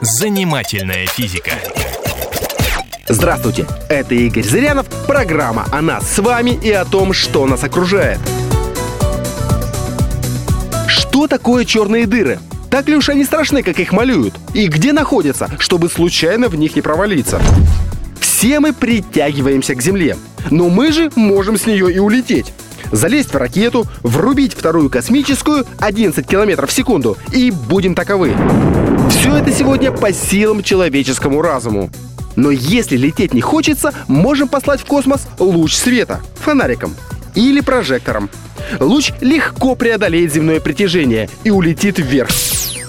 Занимательная физика. Здравствуйте, это Игорь Зырянов, программа о нас с вами и о том, что нас окружает. Что такое черные дыры? Так ли уж они страшны, как их малюют? И где находятся, чтобы случайно в них не провалиться? Все мы притягиваемся к Земле, но мы же можем с нее и улететь залезть в ракету, врубить вторую космическую 11 километров в секунду и будем таковы. Все это сегодня по силам человеческому разуму. Но если лететь не хочется, можем послать в космос луч света фонариком или прожектором. Луч легко преодолеет земное притяжение и улетит вверх.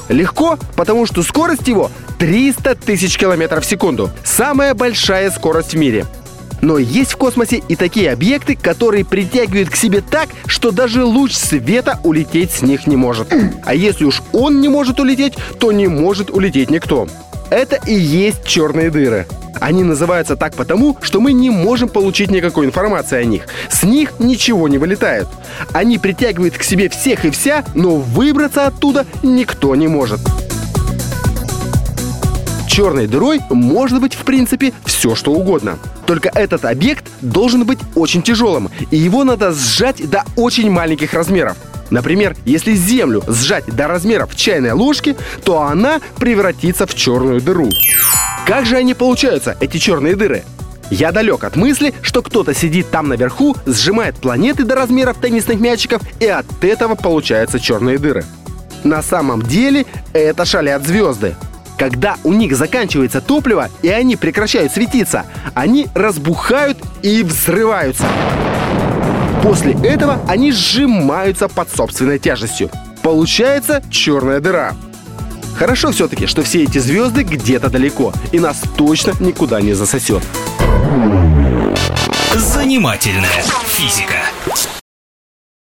Легко, потому что скорость его 300 тысяч километров в секунду. Самая большая скорость в мире – но есть в космосе и такие объекты, которые притягивают к себе так, что даже луч света улететь с них не может. А если уж он не может улететь, то не может улететь никто. Это и есть черные дыры. Они называются так потому, что мы не можем получить никакой информации о них. С них ничего не вылетает. Они притягивают к себе всех и вся, но выбраться оттуда никто не может. Черной дырой может быть в принципе все что угодно. Только этот объект должен быть очень тяжелым, и его надо сжать до очень маленьких размеров. Например, если Землю сжать до размеров чайной ложки, то она превратится в черную дыру. Как же они получаются, эти черные дыры? Я далек от мысли, что кто-то сидит там наверху, сжимает планеты до размеров теннисных мячиков, и от этого получаются черные дыры. На самом деле это шалят звезды. Когда у них заканчивается топливо и они прекращают светиться, они разбухают и взрываются. После этого они сжимаются под собственной тяжестью. Получается черная дыра. Хорошо все-таки, что все эти звезды где-то далеко, и нас точно никуда не засосет. Занимательная физика.